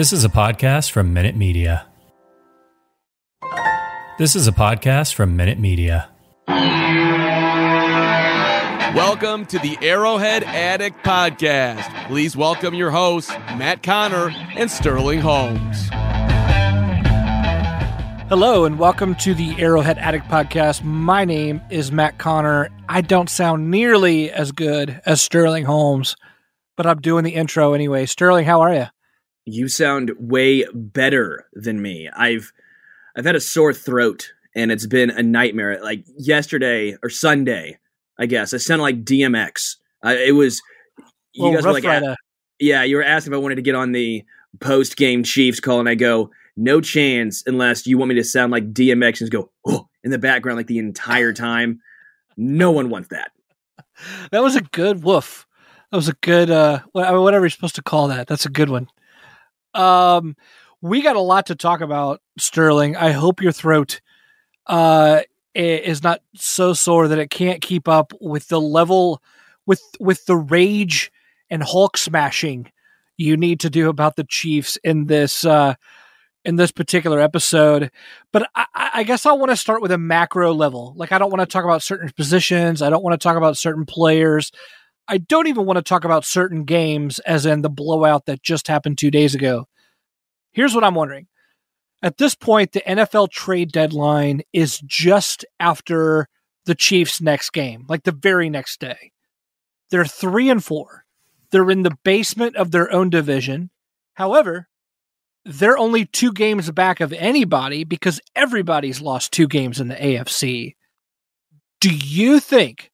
This is a podcast from Minute Media. This is a podcast from Minute Media. Welcome to the Arrowhead Addict Podcast. Please welcome your hosts, Matt Connor and Sterling Holmes. Hello, and welcome to the Arrowhead Addict Podcast. My name is Matt Connor. I don't sound nearly as good as Sterling Holmes, but I'm doing the intro anyway. Sterling, how are you? You sound way better than me. I've I've had a sore throat and it's been a nightmare. Like yesterday or Sunday, I guess I sounded like DMX. Uh, it was you Well, guys were like, a- yeah, you were asking if I wanted to get on the post game Chiefs call, and I go, no chance unless you want me to sound like DMX and just go oh in the background like the entire time. No one wants that. That was a good woof. That was a good uh wha- whatever you're supposed to call that. That's a good one. Um we got a lot to talk about, Sterling. I hope your throat uh is not so sore that it can't keep up with the level with with the rage and Hulk smashing you need to do about the Chiefs in this uh in this particular episode. But I, I guess I want to start with a macro level. Like I don't want to talk about certain positions. I don't want to talk about certain players. I don't even want to talk about certain games, as in the blowout that just happened two days ago. Here's what I'm wondering. At this point, the NFL trade deadline is just after the Chiefs' next game, like the very next day. They're three and four. They're in the basement of their own division. However, they're only two games back of anybody because everybody's lost two games in the AFC. Do you think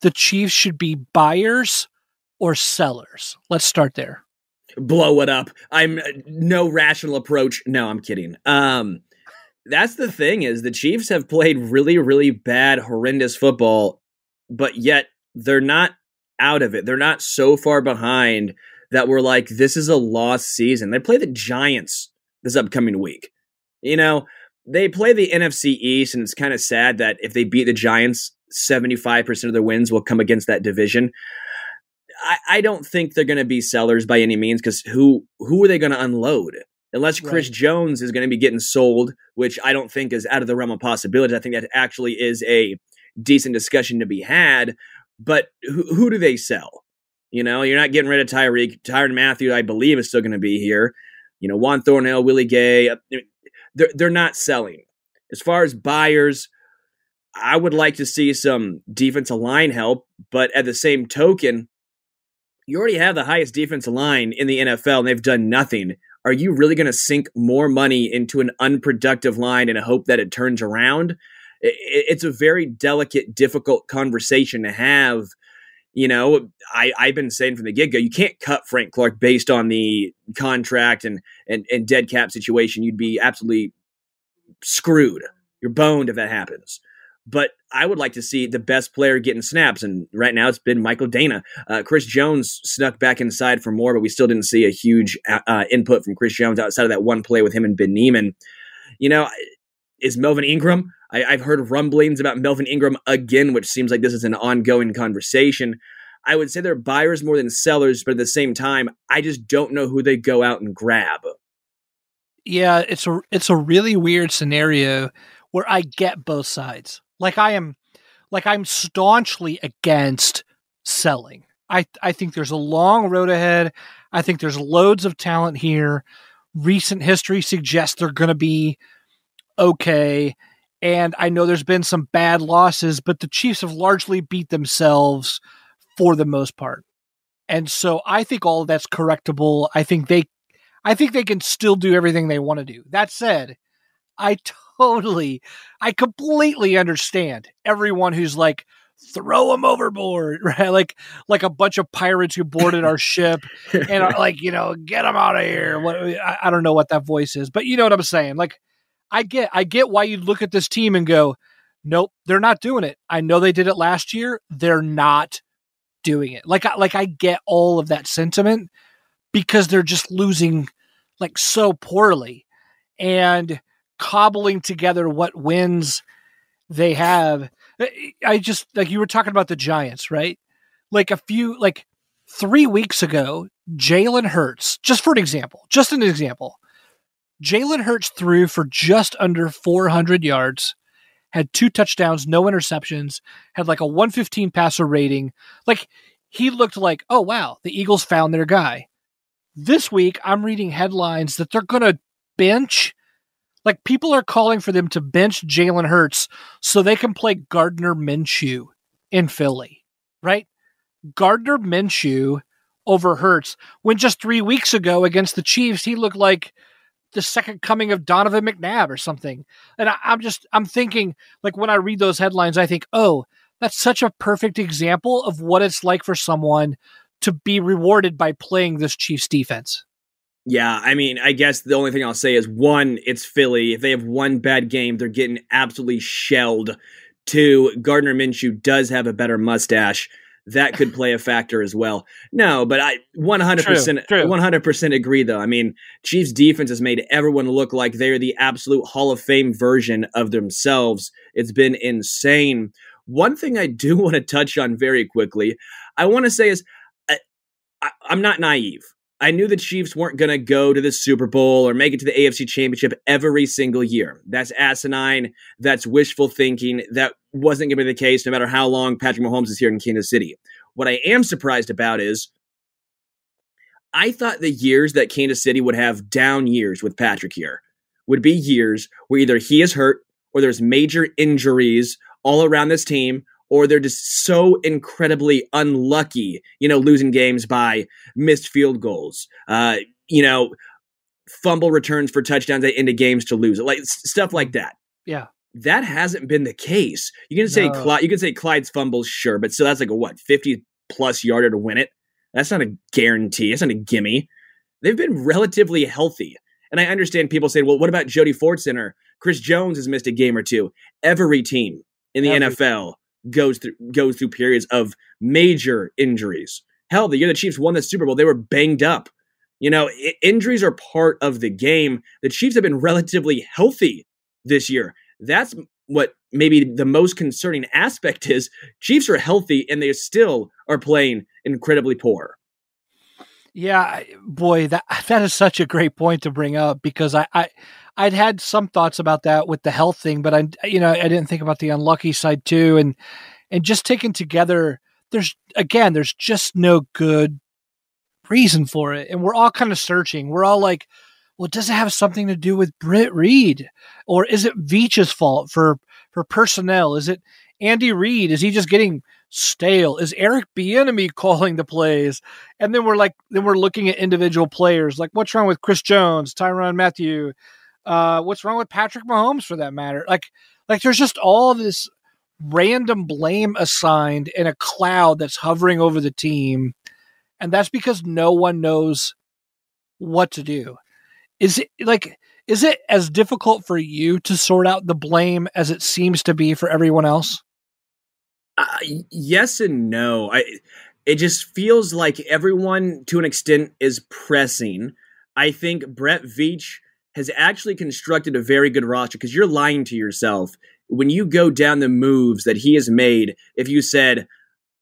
the Chiefs should be buyers or sellers? Let's start there. blow it up. I'm no rational approach. No, I'm kidding. Um, that's the thing is the Chiefs have played really, really bad, horrendous football, but yet they're not out of it. They're not so far behind that we're like, this is a lost season. They play the Giants this upcoming week. You know, they play the NFC East, and it's kind of sad that if they beat the Giants, 75% of their wins will come against that division. I, I don't think they're going to be sellers by any means because who who are they going to unload? Unless Chris Right. Jones is going to be getting sold, which I don't think is out of the realm of possibility. I think that actually is a decent discussion to be had. But who, who do they sell? You know, you're not getting rid of Tyreek. Tyrann Mathieu, I believe, is still going to be here. You know, Juan Thornhill, Willie Gay, uh, they're they're not selling. As far as buyers, I would like to see some defensive line help, but at the same token, you already have the highest defensive line in the NFL and they've done nothing. Are you really going to sink more money into an unproductive line and hope that it turns around? It's a very delicate, difficult conversation to have. You know, I, I've been saying from the get go, you can't cut Frank Clark based on the contract and, and, and dead cap situation. You'd be absolutely screwed. You're boned if that happens. But I would like to see the best player getting snaps, and right now it's been Michael Danna. Uh, Chris Jones snuck back inside for more, but we still didn't see a huge uh, input from Chris Jones outside of that one play with him and Ben Niemann. You know, is Melvin Ingram? I, I've heard rumblings about Melvin Ingram again, which seems like this is an ongoing conversation. I would say they're buyers more than sellers, but at the same time, I just don't know who they go out and grab. Yeah, it's a it's a really weird scenario where I get both sides. Like I am like I'm staunchly against selling. I I think there's a long road ahead. I think there's loads of talent here. recent history suggests they're going to be okay. And I know there's been some bad losses, but the Chiefs have largely beat themselves for the most part. And so I think all that's correctable. I think they I think they can still do everything they want to do. That said, I totally I completely understand everyone who's like throw them overboard, right? Like like a bunch of pirates who boarded our ship and are like, you know, get them out of here. What I, I don't know what that voice is, but you know what I'm saying. Like I get I get why you look at this team and go, nope, they're not doing it. I know they did it last year. They're not doing it. Like I like I get all of that sentiment because they're just losing like so poorly and cobbling together what wins they have. I just like you were talking about the Giants, right? Like a few like three weeks ago, Jalen Hurts, just for an example, just an example, Jalen Hurts threw for just under 400 yards, had two touchdowns, no interceptions, had like a 115 passer rating. Like he looked like, oh, wow, the Eagles found their guy. This week, I'm reading headlines that they're going to bench. Like people are calling for them to bench Jalen Hurts so they can play Gardner Minshew in Philly, right? Gardner Minshew over Hurts when just three weeks ago against the Chiefs, he looked like the second coming of Donovan McNabb or something. And I, am just I'm thinking like when I read those headlines, I think, oh, that's such a perfect example of what it's like for someone to be rewarded by playing this Chiefs defense. Yeah, I mean, I guess the only thing I'll say is one, it's Philly. If they have one bad game, they're getting absolutely shelled. Two, Gardner Minshew does have a better mustache that could play a factor as well. No, but I 100% 100% agree though. I mean, Chiefs defense has made everyone look like they're the absolute Hall of Fame version of themselves. It's been insane. One thing I do want to touch on very quickly, I want to say is I, I, I'm not naive. I knew the Chiefs weren't going to go to the Super Bowl or make it to the AFC Championship every single year. That's asinine. That's wishful thinking. That wasn't going to be the case no matter how long Patrick Mahomes is here in Kansas City. What I am surprised about is I thought the years that Kansas City would have down years with Patrick here would be years where either he is hurt or there's major injuries all around this team or they're just so incredibly unlucky, you know, losing games by missed field goals, uh, you know, fumble returns for touchdowns at into games to lose it, like stuff like that. Yeah. That hasn't been the case. You can say no. Clyde, you can say Clyde's fumbles, sure, but still that's like a what, 50 plus yarder to win it? That's not a guarantee. It's not a gimme. They've been relatively healthy. And I understand people saying, well, what about Jody Fortson or Chris Jones has missed a game or two? Every team in the Every NFL goes through goes through periods of major injuries. Hell, the year the Chiefs won the Super Bowl, they were banged up. You know, I- injuries are part of the game. The Chiefs have been relatively healthy this year. That's what maybe the most concerning aspect is. Chiefs are healthy and they still are playing incredibly poor. Yeah, boy, that that is such a great point to bring up because I, I I'd had some thoughts about that with the health thing, but I you know I didn't think about the unlucky side too, and and just taken together, there's again there's just no good reason for it, and we're all kind of searching. We're all like, well, does it have something to do with Britt Reid, or is it Veach's fault for for personnel? Is it Andy Reid? Is he just getting stale? Is Eric Bieniemy calling the plays? And then we're like, then we're looking at individual players, like what's wrong with Chris Jones, Tyrann Mathieu? uh, what's wrong with Patrick Mahomes for that matter? Like, like there's just all this random blame assigned in a cloud that's hovering over the team, and that's because no one knows what to do. Is it like? Is it as difficult for you to sort out the blame as it seems to be for everyone else? Uh, yes and no. I it just feels like everyone to an extent is pressing. I think Brett Veach has actually constructed a very good roster because you're lying to yourself when you go down the moves that he has made. If you said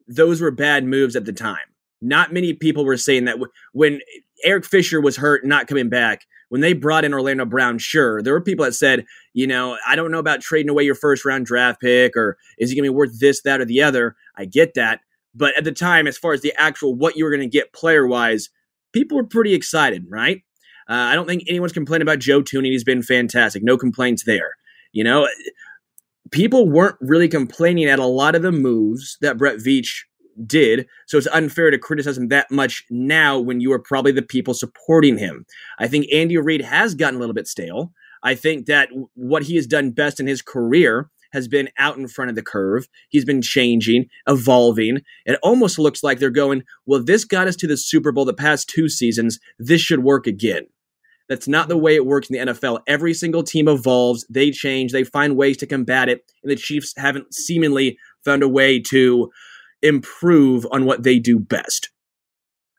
those were bad moves at the time, not many people were saying that when Eric Fisher was hurt, not coming back. When they brought in Orlando Brown, sure, there were people that said, you know, I don't know about trading away your first round draft pick or is he going to be worth this, that, or the other. I get that. But at the time, as far as the actual what you were going to get player wise, people were pretty excited, right? Uh, I don't think anyone's complaining about Joe Thuney. He's been fantastic. No complaints there. You know, people weren't really complaining at a lot of the moves that Brett Veach did. So it's unfair to criticize him that much now when you are probably the people supporting him. I think Andy Reid has gotten a little bit stale. I think that what he has done best in his career has been out in front of the curve. He's been changing, evolving. It almost looks like they're going, well, this got us to the Super Bowl the past two seasons. This should work again. That's not the way it works in the NFL. Every single team evolves, they change, they find ways to combat it, and the Chiefs haven't seemingly found a way to improve on what they do best.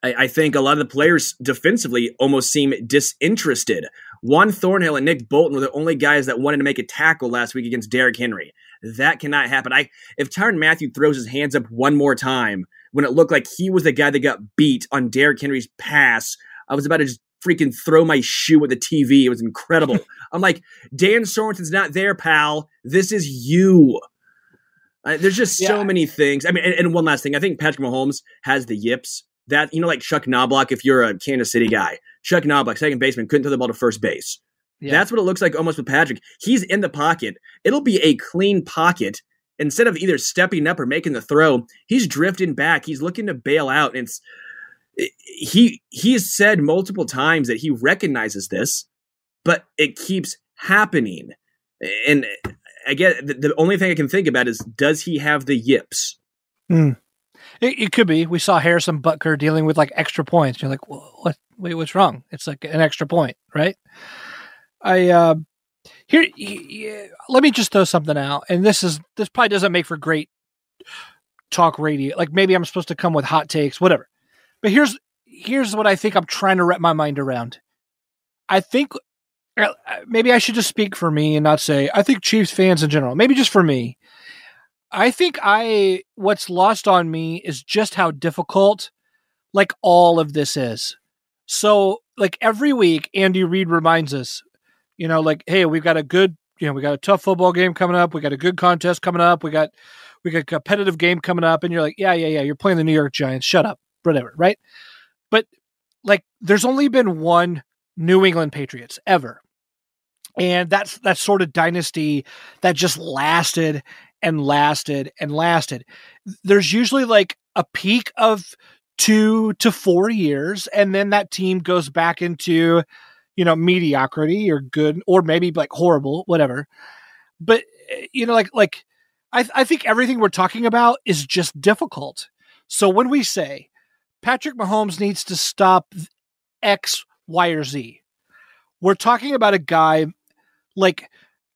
I, I think a lot of the players defensively almost seem disinterested. Juan Thornhill and Nick Bolton were the only guys that wanted to make a tackle last week against Derrick Henry. That cannot happen. I if Tyrann Mathieu throws his hands up one more time when it looked like he was the guy that got beat on Derrick Henry's pass, I was about to just freaking throw my shoe at the TV. It was incredible. I'm like, Dan Sorensen's not there, pal. This is you. There's just so many things. I mean, and, and one last thing. I think Patrick Mahomes has the yips. That you know, like Chuck Knoblauch. if you're a Kansas City guy, Chuck Knoblauch, second baseman, couldn't throw the ball to first base. Yeah. That's what it looks like almost with Patrick. He's in the pocket. It'll be a clean pocket. Instead of either stepping up or making the throw, he's drifting back. He's looking to bail out. And it's he he has said multiple times that he recognizes this, but it keeps happening. And I get the, the only thing I can think about is does he have the yips? It, it could be. We saw Harrison Butker dealing with like extra points. You're like, what? Wait, what's wrong? It's like an extra point, right? I uh, here. let me just throw something out, and this is this probably doesn't make for great talk radio. Like maybe I'm supposed to come with hot takes, whatever. But here's here's what I think I'm trying to wrap my mind around. I think Uh, maybe I should just speak for me and not say I think Chiefs fans in general. Maybe just for me. I think I what's lost on me is just how difficult like all of this is. So like every week Andy Reid reminds us, you know, like hey, we've got a good, you know, we got a tough football game coming up, we got a good contest coming up, we got we got a competitive game coming up and you're like, yeah, yeah, yeah, you're playing the New York Giants. Shut up. Whatever, right? But like there's only been one New England Patriots ever. And that's that sort of dynasty that just lasted and lasted and lasted. There's usually like a peak of two to four years, and then that team goes back into, you know, mediocrity or good or maybe like horrible, whatever. But eh, you know, like like I I think everything we're talking about is just difficult. So when we say Patrick Mahomes needs to stop X, Y, or Z, we're talking about a guy like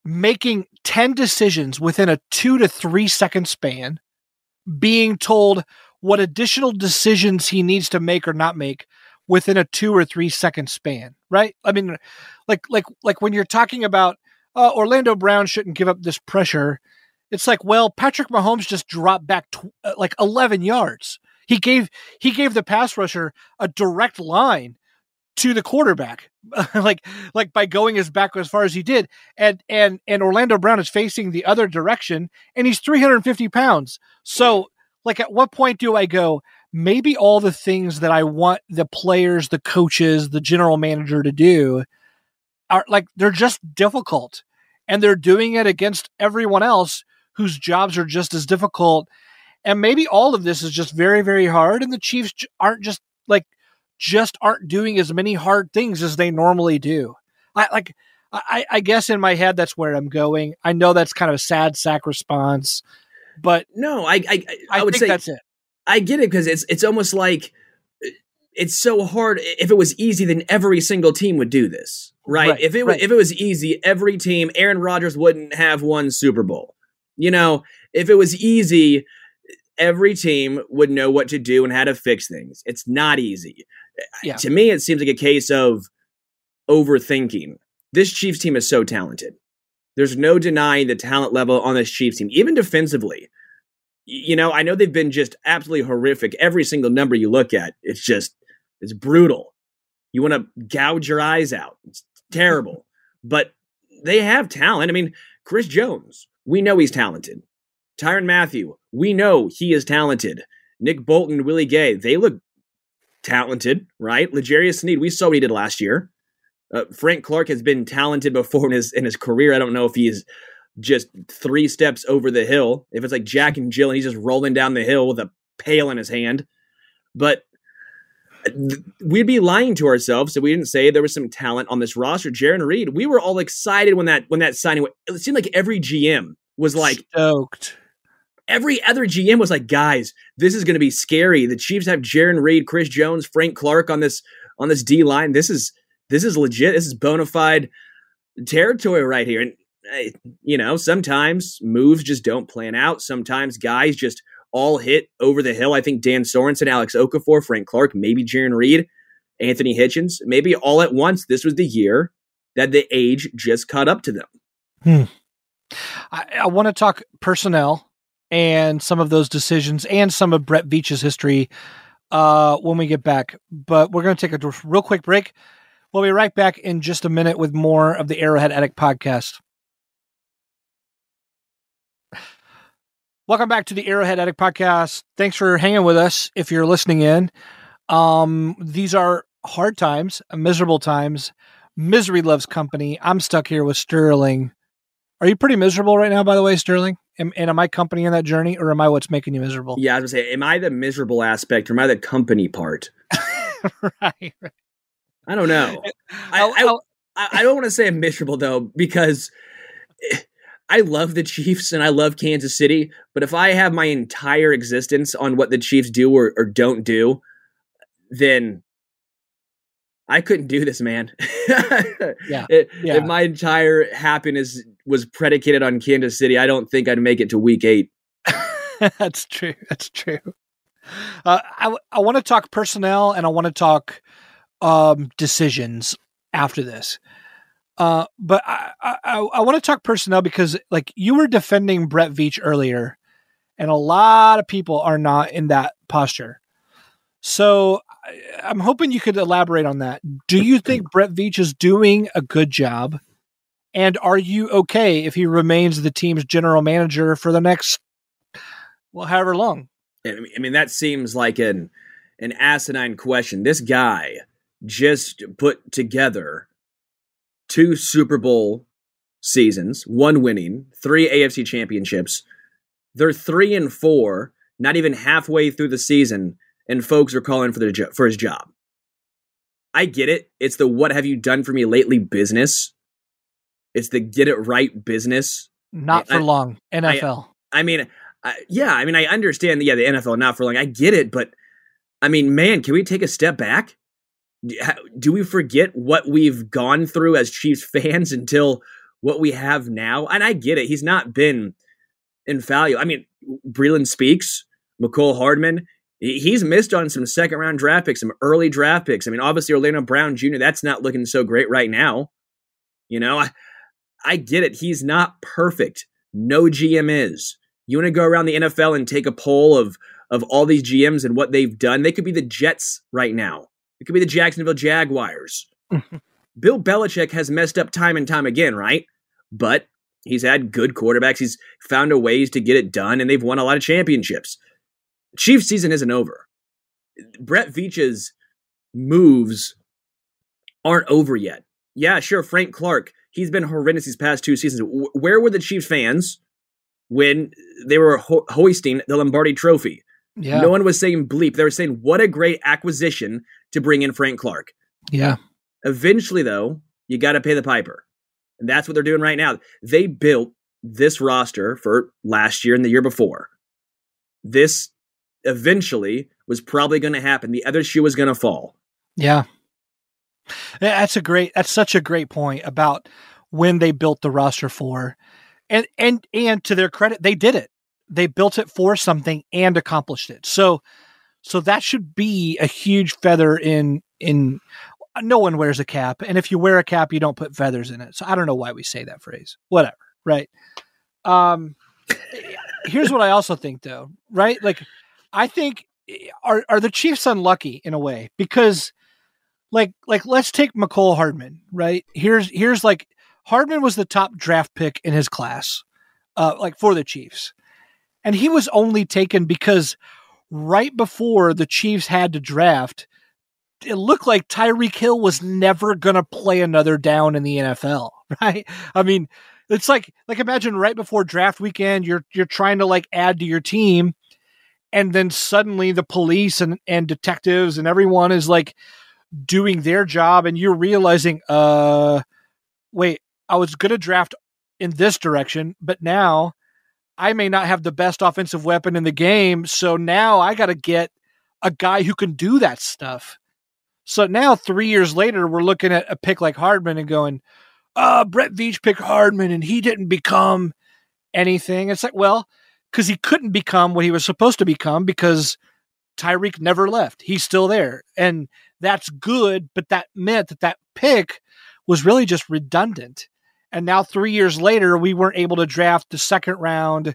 making 10 decisions within a two to three second span, being told what additional decisions he needs to make or not make within a two or three second span, right? I mean, like, like, like when you're talking about uh, Orlando Brown shouldn't give up this pressure, it's like, well, Patrick Mahomes just dropped back tw- uh, like 11 yards. He gave he gave the pass rusher a direct line to the quarterback like like by going as back as far as he did. And and and orlando brown is facing the other direction and he's 350 pounds. So like at what point do i go maybe all the things that i want the players the coaches the general manager to do are like they're just difficult. And they're doing it against everyone else whose jobs are just as difficult. And maybe all of this is just very very hard and the chiefs aren't just like just aren't doing as many hard things as they normally do. I like I, I guess in my head that's where I'm going. I know that's kind of a sad sack response, but No, I I, I, I, would think say that's it. I get it because it's it's almost like uh, it's so hard. If it was easy, then every single team would do this, right? Right, if it was right. if it was easy, every team, Aaron Rodgers wouldn't have won Super Bowl. You know, if it was easy, every team would know what to do and how to fix things. It's not easy. Yeah. To me, it seems like a case of overthinking. This Chiefs team is so talented. There's no denying the talent level on this Chiefs team, even defensively. You know, I know they've been just absolutely horrific. Every single number you look at, it's just it's brutal. You want to gouge your eyes out. It's terrible. but they have talent. I mean, Chris Jones, we know he's talented. Tyrann Mathieu, we know he is talented. Nick Bolton, Willie Gay, they look talented, right? L'Jarius Sneed, we saw what he did last year. Uh, Frank Clark has been talented before in his in his career. I don't know if he's just three steps over the hill. If it's like Jack and Jill and he's just rolling down the hill with a pail in his hand, but th- we'd be lying to ourselves if we didn't say there was some talent on this roster. Jarran Reed, we were all excited when that when that signing. went- It seemed like every GM was like stoked. Every other GM was like, guys, this is going to be scary. The Chiefs have Jarran Reed, Chris Jones, Frank Clark on this on this D line. This is this is legit. This is bona fide territory right here. And you know, sometimes moves just don't plan out. Sometimes guys just all hit over the hill. I think Dan Sorensen, Alex Okafor, Frank Clark, maybe Jarran Reed, Anthony Hitchens, maybe all at once. This was the year that the age just caught up to them. Hmm. I, I want to talk personnel and some of those decisions and some of Brett Veach's history uh, when we get back. But we're going to take a real quick break. We'll be right back in just a minute with more of the Arrowhead Addict podcast. Welcome back to the Arrowhead Addict podcast. Thanks for hanging with us if you're listening in. Um, these are hard times, miserable times. Misery loves company. I'm stuck here with Sterling. Are you pretty miserable right now, by the way, Sterling? Am, and am I company in that journey, or am I what's making you miserable? Yeah, I was gonna say, am I the miserable aspect or am I the company part? right. right. I don't know. I, I'll- I, I, I don't want to say I'm miserable though because eh, I love the Chiefs and I love Kansas City. But if I have my entire existence on what the Chiefs do or, or don't do, then I couldn't do this, man. Yeah, If- yeah. If my entire happiness was predicated on Kansas City, I don't think I'd make it to Week Eight. That's true. That's true. Uh, I I want to talk personnel and I want to talk um, decisions after this. Uh, but I I, I, want to talk personnel because like you were defending Brett Veach earlier, and a lot of people are not in that posture. So I- I'm hoping you could elaborate on that. Do you think Brett Veach is doing a good job? And are you okay if he remains the team's general manager for the next, well, however long? I mean, that seems like an an asinine question. This guy just put together two Super Bowl seasons, one winning, three AFC championships. They're three and four, not even halfway through the season, and folks are calling for the jo- for his job. I get it. It's the "What have you done for me lately?" business. It's the get it right business. Not I- for long. NFL. I mean, I, yeah, I mean, I understand. Yeah, the NFL not for long. I get it, but I mean, man, can we take a step back? Do- we forget what we've gone through as Chiefs fans until what we have now? And I get it. He's not been infallible. I mean, Breeland Speaks. Mecole Hardman. He's missed on some second round draft picks, some early draft picks. I mean, obviously Orlando Brown Jr. That's not looking so great right now. You know, I, I get it. He's not perfect. No GM is. You want to go around the NFL and take a poll of of all these GMs and what they've done? They could be the Jets right now. It could be the Jacksonville Jaguars. Bill Belichick has messed up time and time again, right? But he's had good quarterbacks. He's found a ways to get it done, and they've won a lot of championships. Chiefs season isn't over. Brett Veach's moves aren't over yet. Yeah, sure, Frank Clark, he's been horrendous these past two seasons. Where were the Chiefs fans when they were ho- hoisting the Lombardi trophy? Yeah. No one was saying bleep. They were saying, what a great acquisition to bring in Frank Clark. yeah. Eventually, though, you got to pay the piper. And that's what they're doing right now. They built this roster for last year and the year before. This eventually was probably going to happen. The other shoe was going to fall. Yeah. Yeah, That's a great that's such a great point about when they built the roster for. And and and to their credit, they did it. They built it for something and accomplished it. So so that should be a huge feather in in no one wears a cap. And if you wear a cap, you don't put feathers in it. So I don't know why we say that phrase. Whatever. Right. Um here's what I also think though, right? Like I think are are the Chiefs unlucky in a way because like like let's take Mecole Hardman, right? Here's here's like Hardman was the top draft pick in his class, uh, like for the Chiefs, and he was only taken because right before the Chiefs had to draft, it looked like Tyreek Hill was never going to play another down in the NFL, right? I mean, it's like like imagine right before draft weekend you're you're trying to like add to your team and then suddenly the police and and detectives and everyone is like doing their job and you're realizing uh wait, I was going to draft in this direction, but now I may not have the best offensive weapon in the game, so now I got to get a guy who can do that stuff. So now, three years later, we're looking at a pick like Hardman and going, uh, Brett Veach picked Hardman and he didn't become anything. It's like, well, because he couldn't become what he was supposed to become because Tyreek never left. He's still there. And that's good, but that meant that that pick was really just redundant. And now, three years later, we weren't able to draft the second round.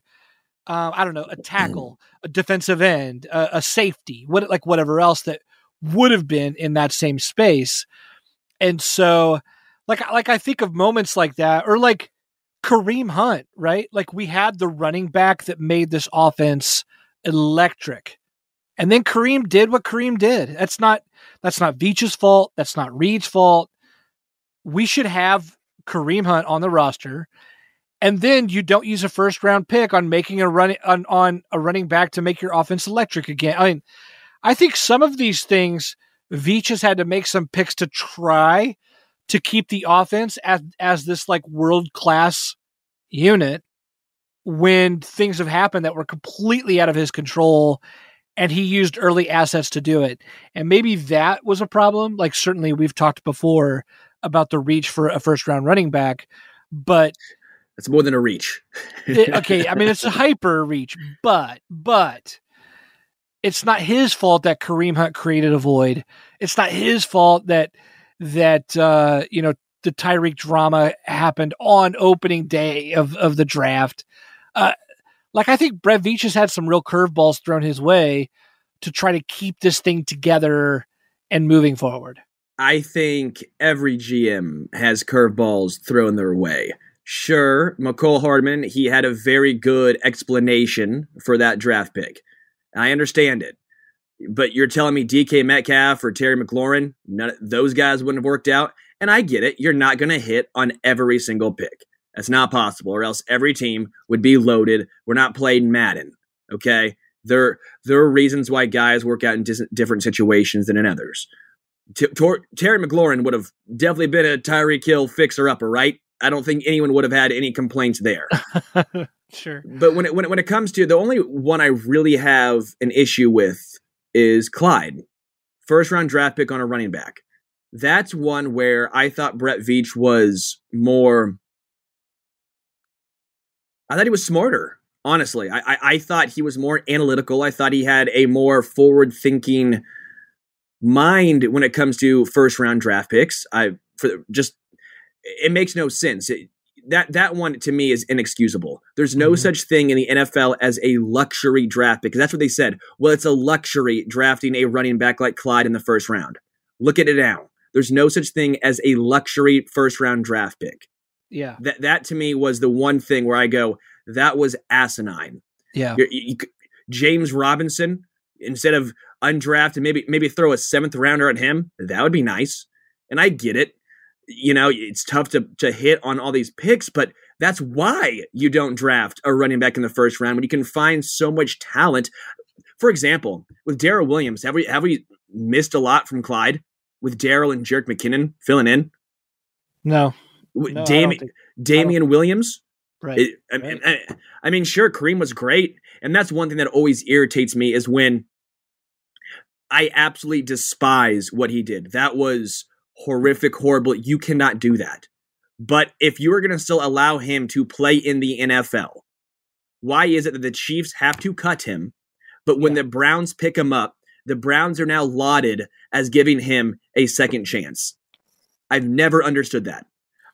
Uh, I don't know, a tackle, a defensive end, a, a safety, what like whatever else that would have been in that same space. And so, like, like I think of moments like that, or like Kareem Hunt, right? Like we had the running back that made this offense electric. And then Kareem did what Kareem did. That's not that's not Veach's fault. That's not Reid's fault. We should have Kareem Hunt on the roster. And then you don't use a first round pick on making a running on, on a running back to make your offense electric again. I mean, I think some of these things Veach has had to make some picks to try to keep the offense as as this like world class unit when things have happened that were completely out of his control and he used early assets to do it. And maybe that was a problem. Like certainly we've talked before about the reach for a first round running back, but It's more than a reach. it- okay, I mean it's a hyper reach, but but it's not his fault that Kareem Hunt created a void. It's not his fault that that uh, you know the Tyreek drama happened on opening day of of the draft. Uh, like I think Brett Veach has had some real curveballs thrown his way to try to keep this thing together and moving forward. I think every GM has curveballs thrown their way. Sure, Mecole Hardman, he had a very good explanation for that draft pick. I understand it. But you're telling me DK Metcalf or Terry McLaurin, none those guys wouldn't have worked out. And I get it. You're not going to hit on every single pick. That's not possible, or else every team would be loaded. We're not playing Madden. Okay. There, there are reasons why guys work out in dis- different situations than in others. T- Tor- Terry McLaurin would have definitely been a Tyreek Hill fixer upper, right? I don't think anyone would have had any complaints there. Sure. But when it, when it, when it comes to the only one I really have an issue with is Clyde, first round draft pick on a running back. That's one where I thought Brett Veach was more. I thought he was smarter. Honestly, I, I, I thought he was more analytical. I thought he had a more forward thinking mind when it comes to first round draft picks. I for just it makes no sense. It, that that one to me is inexcusable. There's no Mhm. such thing in the NFL as a luxury draft because that's what they said. Well, it's a luxury drafting a running back like Clyde in the first round. Look at it now. There's no such thing as a luxury first round draft pick. Yeah. That that to me was the one thing where I go, that was asinine. Yeah. You- you- James Robinson, instead of undrafted, maybe maybe throw a seventh rounder at him. That would be nice. And I get it. You know, it's tough to to hit on all these picks, but that's why you don't draft a running back in the first round when you can find so much talent. For example, with Darrel Williams, have we have we missed a lot from Clyde with Daryl and Jerick McKinnon filling in? No. No, think- Damien Williams, right. it, I, mean, I, I mean, sure, Kareem was great, and that's one thing that always irritates me is when I absolutely despise what he did. That was horrific, horrible. You cannot do that. But if you are going to still allow him to play in the NFL, why is it that the Chiefs have to cut him? But when Yeah. the Browns pick him up, the Browns are now lauded as giving him a second chance. I've never understood that.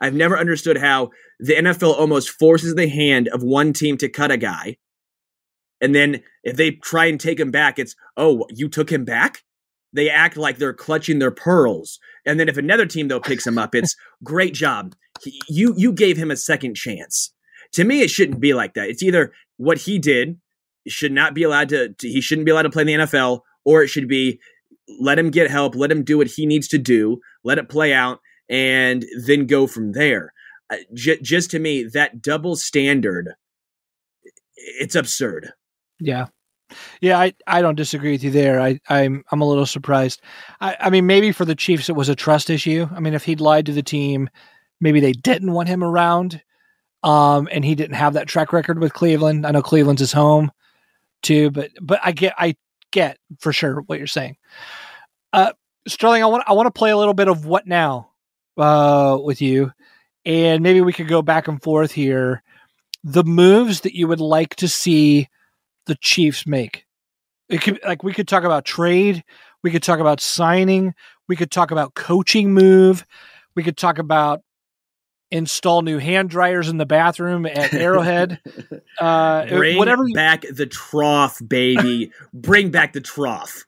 I've never understood how the NFL almost forces the hand of one team to cut a guy. And then if they try and take him back, it's, oh, you took him back? They act like they're clutching their pearls. And then if another team, though, picks him up, it's great job. He- you, you gave him a second chance. To me, it shouldn't be like that. It's either what he did should not be allowed to, to he shouldn't be allowed to play in the NFL, or it should be let him get help, let him do what he needs to do, let it play out, and then go from there. Uh, j- just to me, that double standard, it's absurd. Yeah. Yeah, I, I don't disagree with you there. I, I'm I'm a little surprised. I, I mean, maybe for the Chiefs it was a trust issue. I mean, if he'd lied to the team, maybe they didn't want him around, um, and he didn't have that track record with Cleveland. I know Cleveland's his home, too, but but I get I get for sure what you're saying. Uh, Sterling, I want I want to play a little bit of what now, uh, with you, and maybe we could go back and forth here. The moves that you would like to see the Chiefs make. It could like we could talk about trade, we could talk about signing, we could talk about coaching move, we could talk about install new hand dryers in the bathroom at Arrowhead. uh, Bring whatever you- back the trough, baby. Bring back the trough.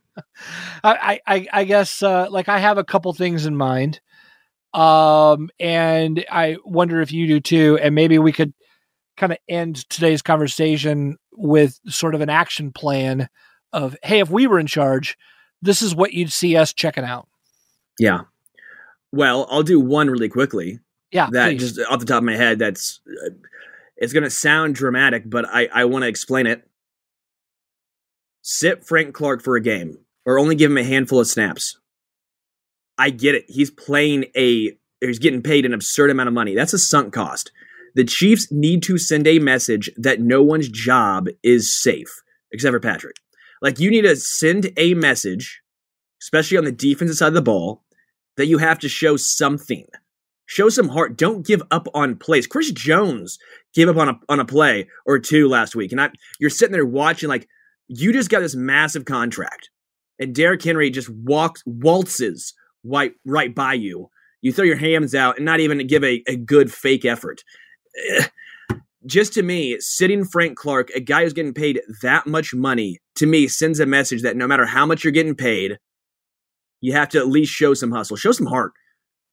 I, I, I guess uh, like I have a couple things in mind, um, and I wonder if you do too. And maybe we could kind of end today's conversation with sort of an action plan of, hey, if we were in charge, this is what you'd see us checking out. Yeah. Well, I'll do one really quickly. Yeah, that please. just off the top of my head that's uh, it's going to sound dramatic but i i want to explain it sit frank clark for a game or only give him a handful of snaps i get it. He's playing a he's getting paid an absurd amount of money. That's a sunk cost. The chiefs need to send a message that no one's job is safe except for patrick. Like you need to send a message especially on the defensive side of the ball that you have to show something. Show some heart. Don't give up on plays. Chris Jones gave up on a on a play or two last week, and I, you're sitting there watching like you just got this massive contract, and Derrick Henry just walks waltzes right right by you. You throw your hands out and not even give a, a good fake effort. Just to me, sitting Frank Clark, a guy who's getting paid that much money, to me sends a message that no matter how much you're getting paid, you have to at least show some hustle, show some heart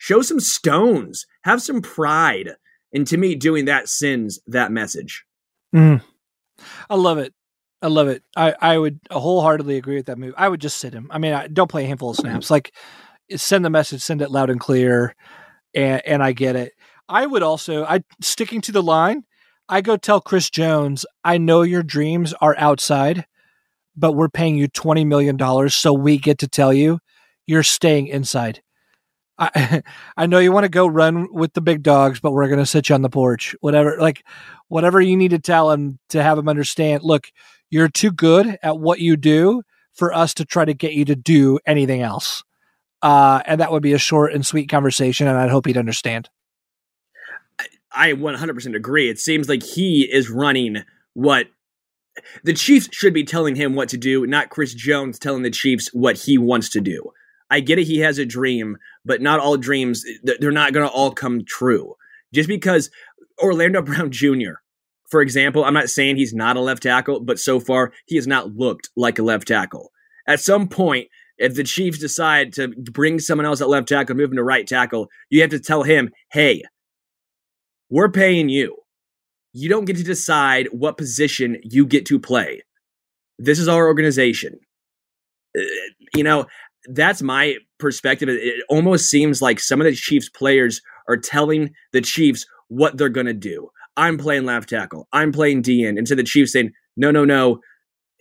show some stones, have some pride. And to me, doing that sends that message. Mm. I love it. I love it. I, I would wholeheartedly agree with that move. I would just sit him. I mean, I don't play a handful of snaps. Like, send the message, send it loud and clear, and and I get it. I would also, I sticking to the line. I go tell Chris Jones, I know your dreams are outside, but we're paying you twenty million dollars, so we get to tell you you're staying inside. I I know you want to go run with the big dogs, but we're going to sit you on the porch. Whatever, like whatever you need to tell him to have him understand. Look, you're too good at what you do for us to try to get you to do anything else. Uh, and that would be a short and sweet conversation, and I'd hope he'd understand. I 100% agree. It seems like he is running what the Chiefs should be telling him what to do, not Chris Jones telling the Chiefs what he wants to do. I get it, he has a dream, but not all dreams, they're not going to all come true. Just because Orlando Brown Jr., for example, I'm not saying he's not a left tackle, but so far he has not looked like a left tackle. At some point, if the Chiefs decide to bring someone else at left tackle, move him to right tackle, you have to tell him, hey, we're paying you. You don't get to decide what position you get to play. This is our organization. Uh, You know, that's my perspective. It- almost seems like some of the Chiefs players are telling the Chiefs what they're going to do. I'm playing left tackle. I'm playing DN. And so the Chiefs saying, no, no, no.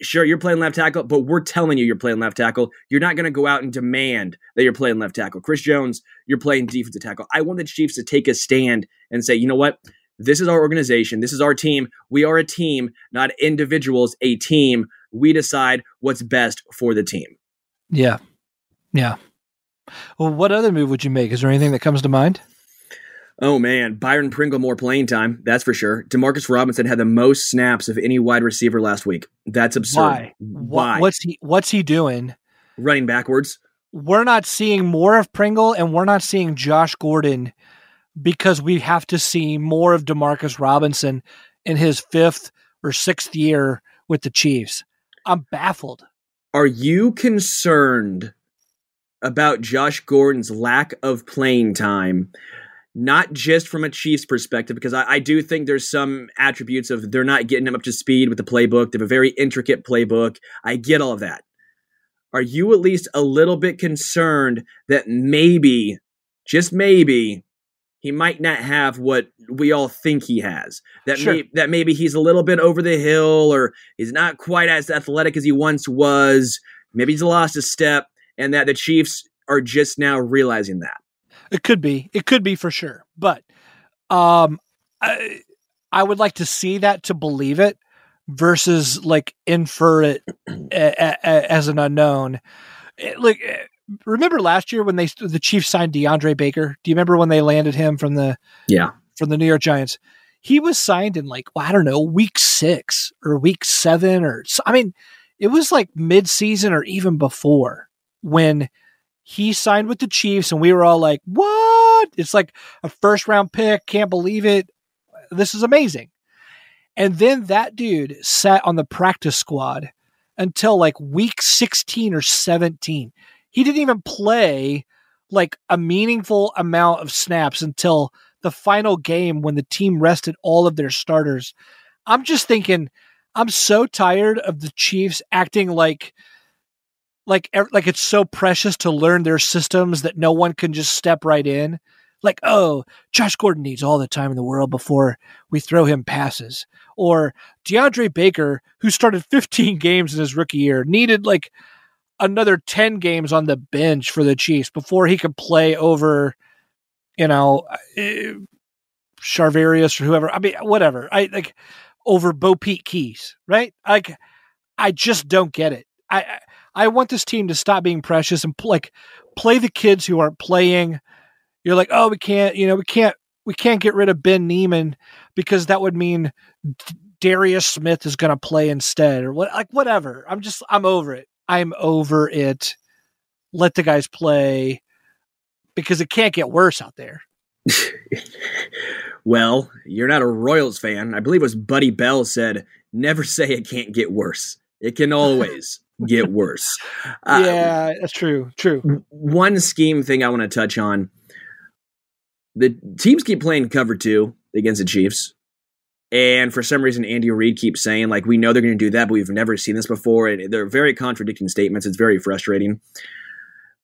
Sure, you're playing left tackle, but we're telling you you're playing left tackle. You're not going to go out and demand that you're playing left tackle. Chris Jones, you're playing defensive tackle. I want the Chiefs to take a stand and say, you know what? This is our organization. This is our team. We are a team, not individuals, a team. We decide what's best for the team. Yeah, yeah. Well, what other move would you make? Is there anything that comes to mind? Oh man, Byron Pringle more playing time, that's for sure. Demarcus Robinson had the most snaps of any wide receiver last week. That's absurd. Why? Why? What's he? What's he doing? running backwards? we're not seeing more of Pringle and we're not seeing Josh Gordon because we have to see more of Demarcus Robinson in his fifth or sixth year with the Chiefs. I'm baffled. Are you concerned about Josh Gordon's lack of playing time? Not just from a Chiefs perspective, because I, I do think there's some attributes of they're not getting him up to speed with the playbook. They have a very intricate playbook. I get all of that. are you at least a little bit concerned that maybe, just maybe, he might not have what we all think he has? That Sure. may, that maybe he's a little bit over the hill, or he's not quite as athletic as he once was. Maybe he's lost a step, and that the Chiefs are just now realizing that. It could be. It could be for sure. But um I, I would like to see that to believe it versus like infer it a, a, as an unknown. It- like eh, remember last year when they the Chiefs signed DeAndre Baker? Do you remember when they landed him from the Yeah. from the New York Giants? He was signed in like well, I don't know, week 6 or week 7 or so- I mean, it was like mid-season or even before when he signed with the Chiefs, and we were all like, "What? It's like a first round pick. Can't believe it. This is amazing." And then that dude sat on the practice squad until like week 16 or 17. He didn't even play like a meaningful amount of snaps until the final game when the team rested all of their starters. I'm just thinking, I'm so tired of the Chiefs acting like like like it's so precious to learn their systems that no one can just step right in. Like, oh, Josh Gordon needs all the time in the world before we throw him passes. Or DeAndre Baker, who started 15 games in his rookie year, needed like another 10 games on the bench for the Chiefs before he could play over, you know, eh, Charvarius or whoever. I mean, whatever. I like over BoPete Keyes, right? Like, I just don't get it. I I want this team to stop being precious and like play the kids who aren't playing. You're like, oh, we can't, you know, we can't, we can't get rid of Ben Niemann because that would mean D- Darius Smith is going to play instead, or what, like whatever. I'm just, I'm over it. I'm over it. Let the guys play because it can't get worse out there. well, you're not a Royals fan. I believe it was Buddy Bell said, "Never say it can't get worse. It can always get worse." Uh, yeah, that's true. True. one scheme thing I want to touch on. The teams keep playing cover two against the Chiefs. And for some reason, Andy Reid keeps saying, like, we know they're going to do that, but we've never seen this before. And they're very contradicting statements. It's very frustrating.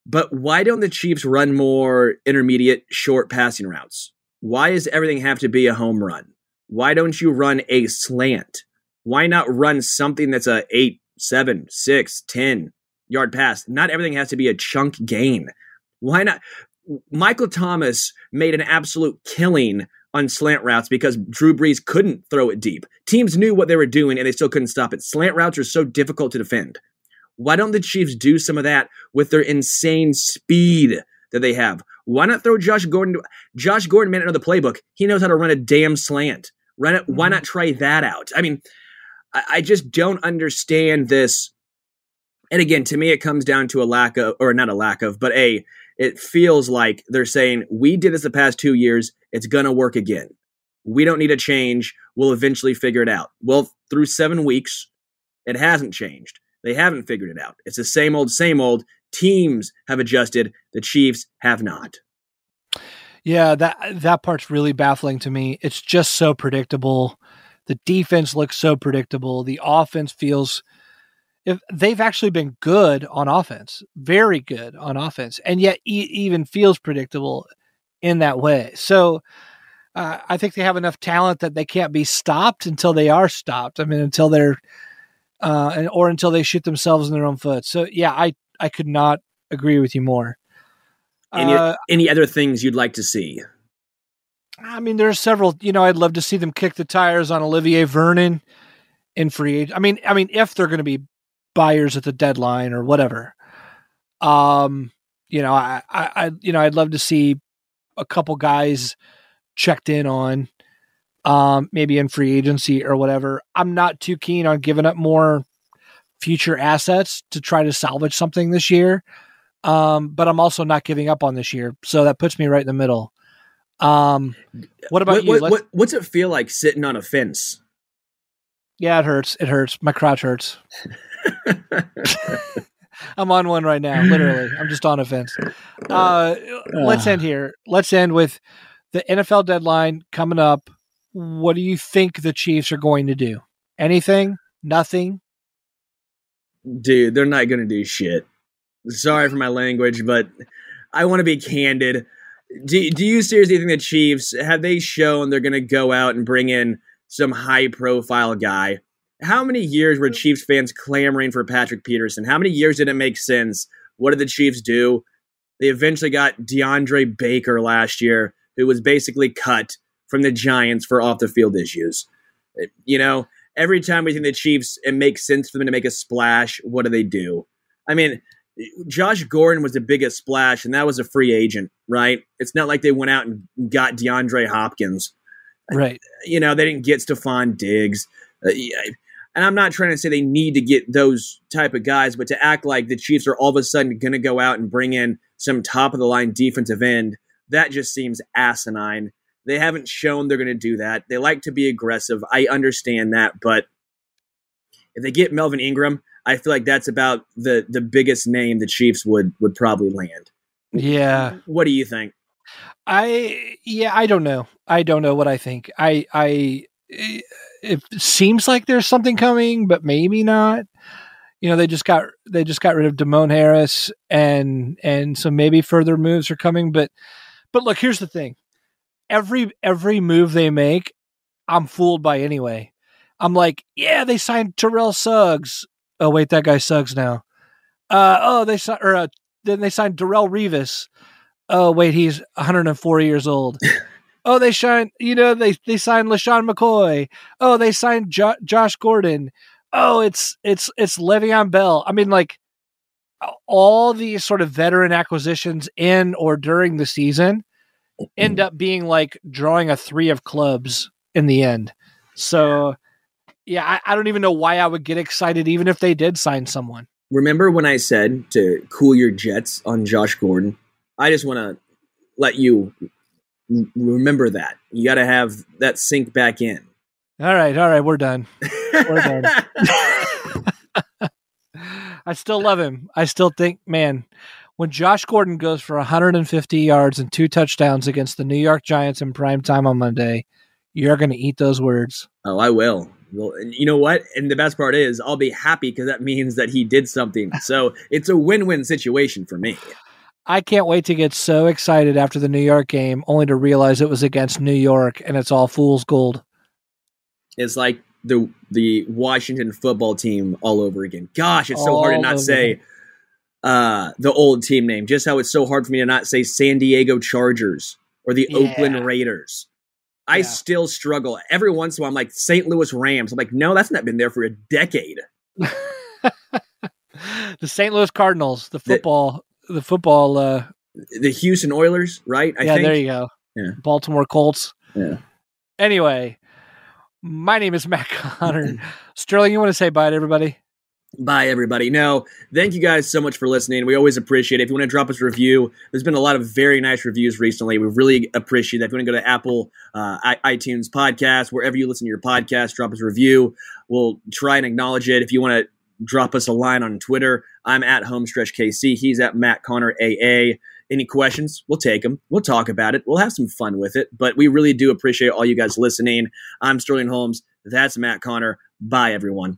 But why don't the Chiefs run more intermediate, short passing routes? Why does everything have to be a home run? Why don't you run a slant? Why not run something that's a eight, seven, six, ten yard pass? Not everything has to be a chunk gain. Why not? Michael Thomas made an absolute killing on slant routes because Drew Brees couldn't throw it deep. Teams knew what they were doing and they still couldn't stop it. Slant routes are so difficult to defend. Why don't the Chiefs do some of that with their insane speed that they have? Why not throw Josh Gordon? To, Josh Gordon made it another playbook. He knows how to run a damn slant. Run it. Why mm-hmm. not try that out? I mean, I, I just don't understand this. And again, to me, it comes down to a lack of, or not a lack of, but a, it feels like they're saying, we did this the past two years. It's going to work again. We don't need a change. We'll eventually figure it out. Well, through seven weeks, it hasn't changed. They haven't figured it out. It's the same old, same old. Teams have adjusted. The Chiefs have not. Yeah, that that part's really baffling to me. It's just so predictable. The defense looks so predictable. The offense feels if they've actually been good on offense, very good on offense, and yet e- even feels predictable in that way. So uh, I think they have enough talent that they can't be stopped until they are stopped. I mean, until they're uh, and, or until they shoot themselves in their own foot. So yeah, I I could not agree with you more. Any, Uh, any other things you'd like to see? I mean, there's several. You know, I'd love to see them kick the tires on Olivier Vernon in free. ag- I mean, I mean, if they're going to be buyers at the deadline or whatever. Um, you know, I, I, I, you know, I'd love to see a couple guys checked in on, um, maybe in free agency or whatever. I'm not too keen on giving up more future assets to try to salvage something this year. Um, but I'm also not giving up on this year, so that puts me right in the middle. Um, what about What, you? what, what, what's it feel like sitting on a fence? Yeah, it hurts. It hurts. My crotch hurts. I'm on one right now, literally. I'm just on a fence. Uh, let's end here. Let's end with the NFL deadline coming up. What do you think the Chiefs are going to do? Anything? Nothing? Dude, they're not going to do shit. Sorry for my language, but I want to be candid. Do, do you seriously think the Chiefs have they shown they're going to go out and bring in some high profile guy? How many years were Chiefs fans clamoring for Patrick Peterson? How many years did it make sense? What did the Chiefs do? They eventually got DeAndre Baker last year, who was basically cut from the Giants for off the field issues. You know, every time we think the Chiefs, it makes sense for them to make a splash. What do they do? I mean, Josh Gordon was the biggest splash, and that was a free agent, right? It's not like they went out and got DeAndre Hopkins. Right. You know, they didn't get Stefon Diggs. Uh, and I'm not trying to say they need to get those type of guys, but to act like the Chiefs are all of a sudden going to go out and bring in some top of the line defensive end, that just seems asinine. They haven't shown they're going to do that. They like to be aggressive. I understand that, but if they get Melvin Ingram, I feel like that's about the the biggest name the Chiefs would would probably land. Yeah. What do you think? I yeah, I don't know. I don't know what I think. I I it seems like there's something coming, but maybe not. You know, they just got they just got rid of Damone Harris and and so maybe further moves are coming, but but look, here's the thing. Every every move they make, I'm fooled by anyway. I'm like, yeah, they signed Terrell Suggs. Oh wait, that guy Suggs now. Uh oh, they signed or uh, then they signed Darrelle Revis. Oh wait, he's 104 years old. oh, they signed, you know, they they signed LeSean McCoy. Oh, they signed jo- Josh Gordon. Oh, it's it's it's Le'Veon Bell. I mean, like all these sort of veteran acquisitions in or during the season end up being like drawing a three of clubs in the end. So yeah, I, I, don't even know why I would get excited even if they did sign someone. Remember when I said to cool your jets on Josh Gordon? I just want to let you remember that. You got to have that sink back in. All right, all right, we're done. We're done. I still love him. I still think, man, when Josh Gordon goes for 150 yards and two touchdowns against the New York Giants in prime time on Monday, you're going to eat those words. Oh, I will. Well, you know what? And the best part is, I'll be happy because that means that he did something. So it's a win-win situation for me. I can't wait to get so excited after the New York game, only to realize it was against New York and it's all fool's gold. It's like the the Washington football team all over again. Gosh, it's so all hard to not say uh, the old team name. Just how it's so hard for me to not say San Diego Chargers or the yeah. Oakland Raiders. I yeah. still struggle. Every once in a while, I'm like St. Louis Rams. I'm like, no, that's not been there for a decade. the St. Louis Cardinals, the football, the, the football, uh, the Houston Oilers, right? I yeah, think. there you go. Yeah. Baltimore Colts. Yeah. Anyway, my name is Matt Connor. Sterling, you want to say bye to everybody? Bye, everybody. No, thank you guys so much for listening. We always appreciate it. If you want to drop us a review, there's been a lot of very nice reviews recently. We really appreciate that. If you want to go to Apple, uh, iTunes podcast, wherever you listen to your podcast, drop us a review. We'll try and acknowledge it. If you want to drop us a line on Twitter, I'm at HomestretchKC. He's at Matt Connor AA. Any questions? We'll take them. We'll talk about it. We'll have some fun with it. But we really do appreciate all you guys listening. I'm Sterling Holmes. That's Matt Connor. Bye, everyone.